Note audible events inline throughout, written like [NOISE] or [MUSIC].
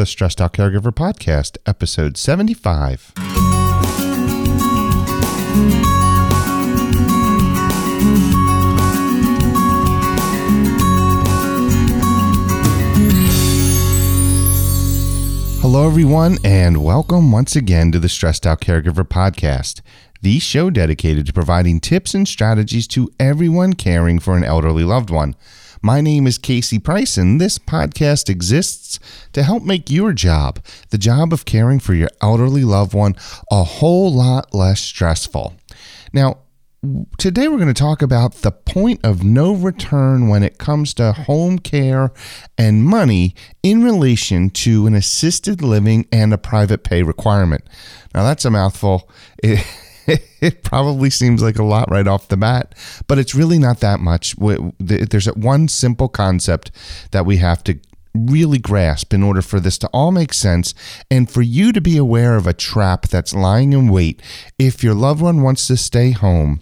the Stressed Out Caregiver Podcast, episode 75. Hello, everyone, and welcome once again to the Stressed Out Caregiver Podcast, the show dedicated to providing tips and strategies to everyone caring for an elderly loved one. My name is Casey Price, and this podcast exists to help make your job, the job of caring for your elderly loved one, a whole lot less stressful. Now, today we're going to talk about the point of no return when it comes to home care and money in relation to an assisted living and a private pay requirement. Now, that's a mouthful. It, [LAUGHS] [LAUGHS] it probably seems like a lot right off the bat, but it's really not that much. There's one simple concept that we have to really grasp in order for this to all make sense and for you to be aware of a trap that's lying in wait if your loved one wants to stay home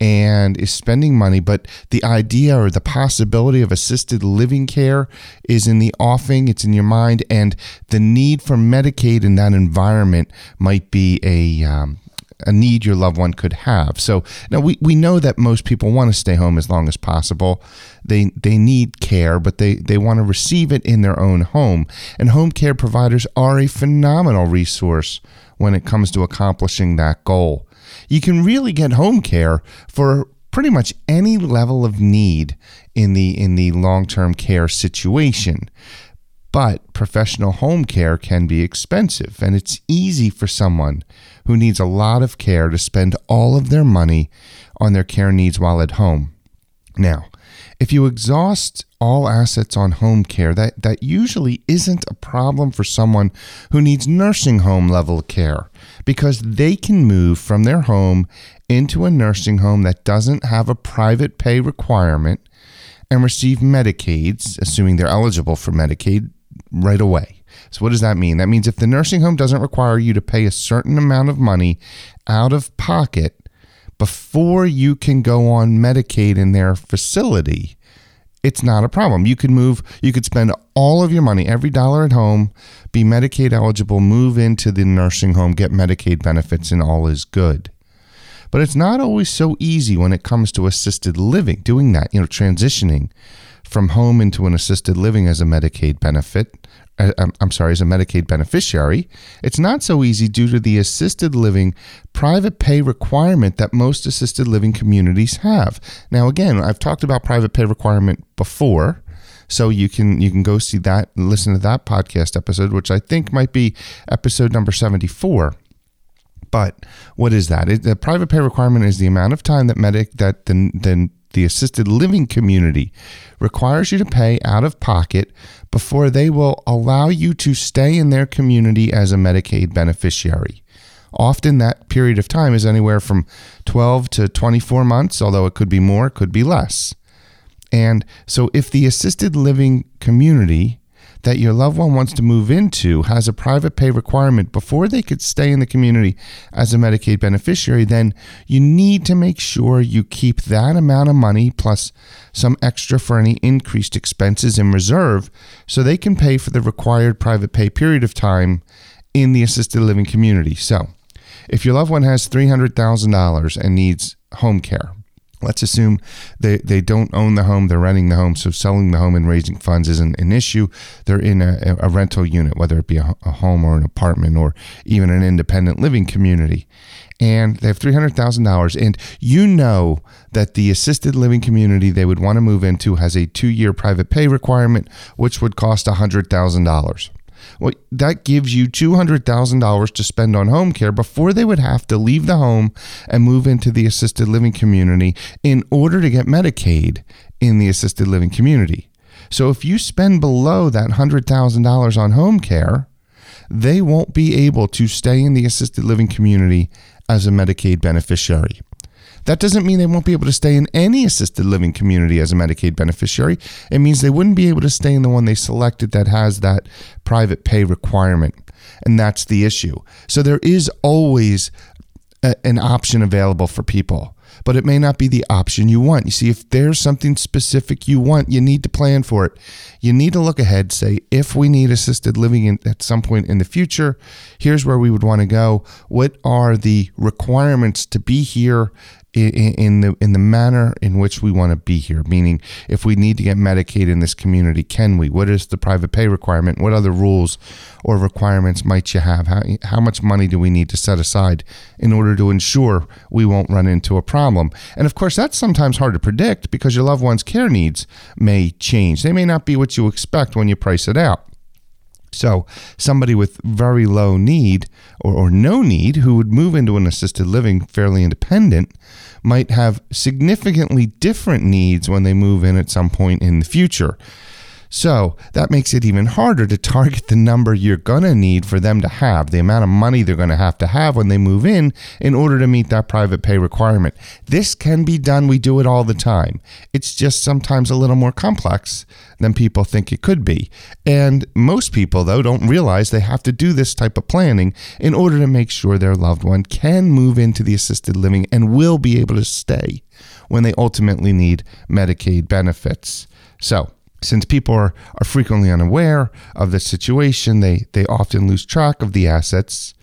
and is spending money, but the idea or the possibility of assisted living care is in the offing, it's in your mind, and the need for Medicaid in that environment might be a um, a need your loved one could have. So now we, we know that most people want to stay home as long as possible. They they need care, but they, they want to receive it in their own home. And home care providers are a phenomenal resource when it comes to accomplishing that goal. You can really get home care for pretty much any level of need in the in the long-term care situation. But professional home care can be expensive, and it's easy for someone who needs a lot of care to spend all of their money on their care needs while at home. Now, if you exhaust all assets on home care, that, that usually isn't a problem for someone who needs nursing home level care because they can move from their home into a nursing home that doesn't have a private pay requirement and receive Medicaids, assuming they're eligible for Medicaid, right away. So, what does that mean? That means if the nursing home doesn't require you to pay a certain amount of money out of pocket before you can go on Medicaid in their facility, it's not a problem. You could move, you could spend all of your money, every dollar at home, be Medicaid eligible, move into the nursing home, get Medicaid benefits, and all is good. But it's not always so easy when it comes to assisted living, doing that, you know, transitioning from home into an assisted living as a Medicaid benefit. Uh, I'm sorry, as a Medicaid beneficiary, it's not so easy due to the assisted living private pay requirement that most assisted living communities have. Now, again, I've talked about private pay requirement before, so you can you can go see that, listen to that podcast episode, which I think might be episode number 74. But what is that? It, the private pay requirement is the amount of time that medic that the, the the assisted living community requires you to pay out of pocket before they will allow you to stay in their community as a Medicaid beneficiary. Often that period of time is anywhere from 12 to 24 months, although it could be more, it could be less. And so if the assisted living community that your loved one wants to move into has a private pay requirement before they could stay in the community as a Medicaid beneficiary, then you need to make sure you keep that amount of money plus some extra for any increased expenses in reserve so they can pay for the required private pay period of time in the assisted living community. So, if your loved one has $300,000 and needs home care, Let's assume they, they don't own the home, they're renting the home, so selling the home and raising funds isn't an issue. They're in a, a rental unit, whether it be a, a home or an apartment or even an independent living community. And they have $300,000. And you know that the assisted living community they would want to move into has a two year private pay requirement, which would cost $100,000. Well, that gives you $200,000 to spend on home care before they would have to leave the home and move into the assisted living community in order to get Medicaid in the assisted living community. So if you spend below that $100,000 on home care, they won't be able to stay in the assisted living community as a Medicaid beneficiary. That doesn't mean they won't be able to stay in any assisted living community as a Medicaid beneficiary. It means they wouldn't be able to stay in the one they selected that has that private pay requirement. And that's the issue. So there is always a, an option available for people. but it may not be the option you want. You see, if there's something specific you want, you need to plan for it. You need to look ahead, say, if we need assisted living in, at some point in the future, here's where we would want to go. What are the requirements to be here in, the in the manner in which we want to be here. Meaning, if we need to get Medicaid in this community, can we? What is the private pay requirement? What other rules or requirements might you have? How how much money do we need to set aside in order to ensure we won't run into a problem? And of course, that's sometimes hard to predict because your loved one's care needs may change. They may not be what you expect when you price it out. So, somebody with very low need or, or no need who would move into an assisted living fairly independent might have significantly different needs when they move in at some point in the future. So that makes it even harder to target the number you're going to need for them to have, the amount of money they're going to have to have when they move in in order to meet that private pay requirement. This can be done. We do it all the time. It's just sometimes a little more complex than people think it could be. And most people, though, don't realize they have to do this type of planning in order to make sure their loved one can move into the assisted living and will be able to stay when they ultimately need Medicaid benefits. So, since people are, are frequently unaware of the situation, they, they often lose track of the assets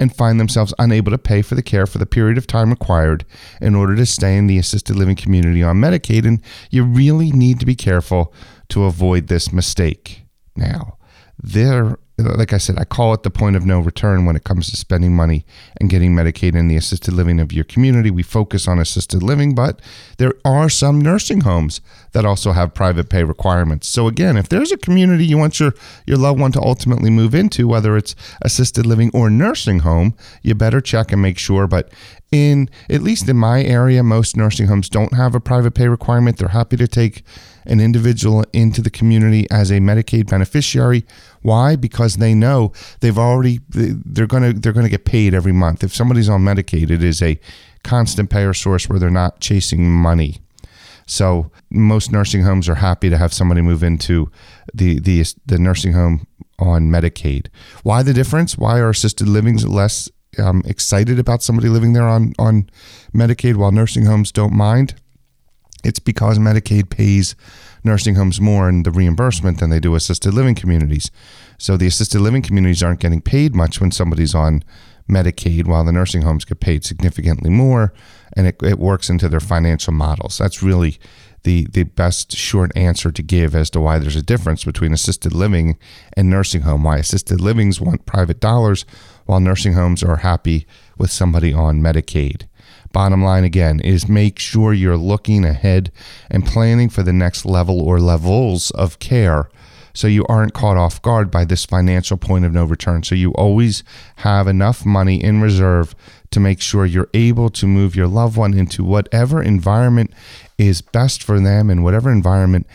and find themselves unable to pay for the care for the period of time required in order to stay in the assisted living community on Medicaid. And you really need to be careful to avoid this mistake. Now, there like I said, I call it the point of no return when it comes to spending money and getting Medicaid in the assisted living of your community. We focus on assisted living, but there are some nursing homes that also have private pay requirements. So again, if there's a community you want your, your loved one to ultimately move into, whether it's assisted living or nursing home, you better check and make sure. But in at least in my area, most nursing homes don't have a private pay requirement. They're happy to take an individual into the community as a Medicaid beneficiary. Why? Because they know they've already they're gonna they're gonna get paid every month. If somebody's on Medicaid, it is a constant payer source where they're not chasing money. So most nursing homes are happy to have somebody move into the the the nursing home on Medicaid. Why the difference? Why are assisted livings less um, excited about somebody living there on on Medicaid while nursing homes don't mind? It's because Medicaid pays nursing homes more in the reimbursement than they do assisted living communities. So the assisted living communities aren't getting paid much when somebody's on Medicaid, while the nursing homes get paid significantly more, and it, it works into their financial models. That's really the the best short answer to give as to why there's a difference between assisted living and nursing home. Why assisted livings want private dollars, while nursing homes are happy with somebody on Medicaid. Bottom line again is make sure you're looking ahead and planning for the next level or levels of care so you aren't caught off guard by this financial point of no return. So you always have enough money in reserve to make sure you're able to move your loved one into whatever environment is best for them and whatever environment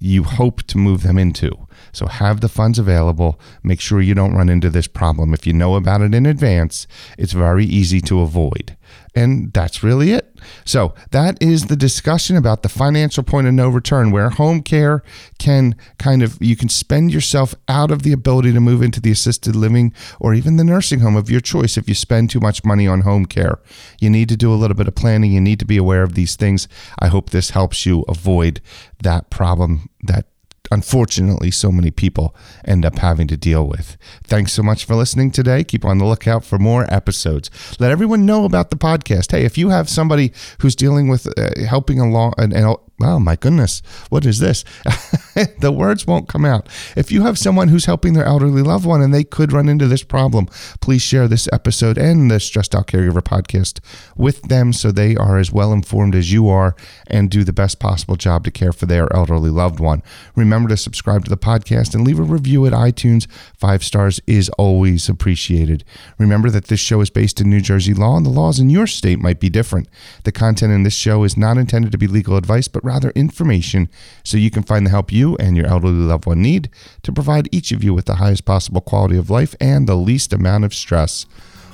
you hope to move them into. So have the funds available. Make sure you don't run into this problem. If you know about it in advance, it's very easy to avoid. And that's really it. So, that is the discussion about the financial point of no return, where home care can kind of, you can spend yourself out of the ability to move into the assisted living or even the nursing home of your choice if you spend too much money on home care. You need to do a little bit of planning. You need to be aware of these things. I hope this helps you avoid that problem that unfortunately so many people end up having to deal with. Thanks so much for listening today. Keep on the lookout for more episodes. Let everyone know about the podcast. Hey, if you have somebody who's dealing with uh, helping along and, and Oh my goodness, what is this? [LAUGHS] [LAUGHS] the words won't come out. If you have someone who's helping their elderly loved one and they could run into this problem, please share this episode and the Stressed Out Caregiver podcast with them so they are as well informed as you are and do the best possible job to care for their elderly loved one. Remember to subscribe to the podcast and leave a review at iTunes. Five stars is always appreciated. Remember that this show is based in New Jersey law and the laws in your state might be different. The content in this show is not intended to be legal advice, but rather information so you can find the help you and your elderly loved one need to provide each of you with the highest possible quality of life and the least amount of stress.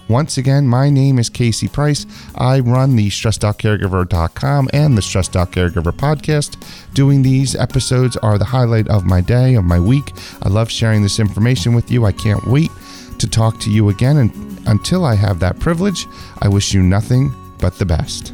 Once again, my name is Casey Price. I run the StressedOutCaregiver.com and the Stressed Out Caregiver podcast. Doing these episodes are the highlight of my day, of my week. I love sharing this information with you. I can't wait to talk to you again. And until I have that privilege, I wish you nothing but the best.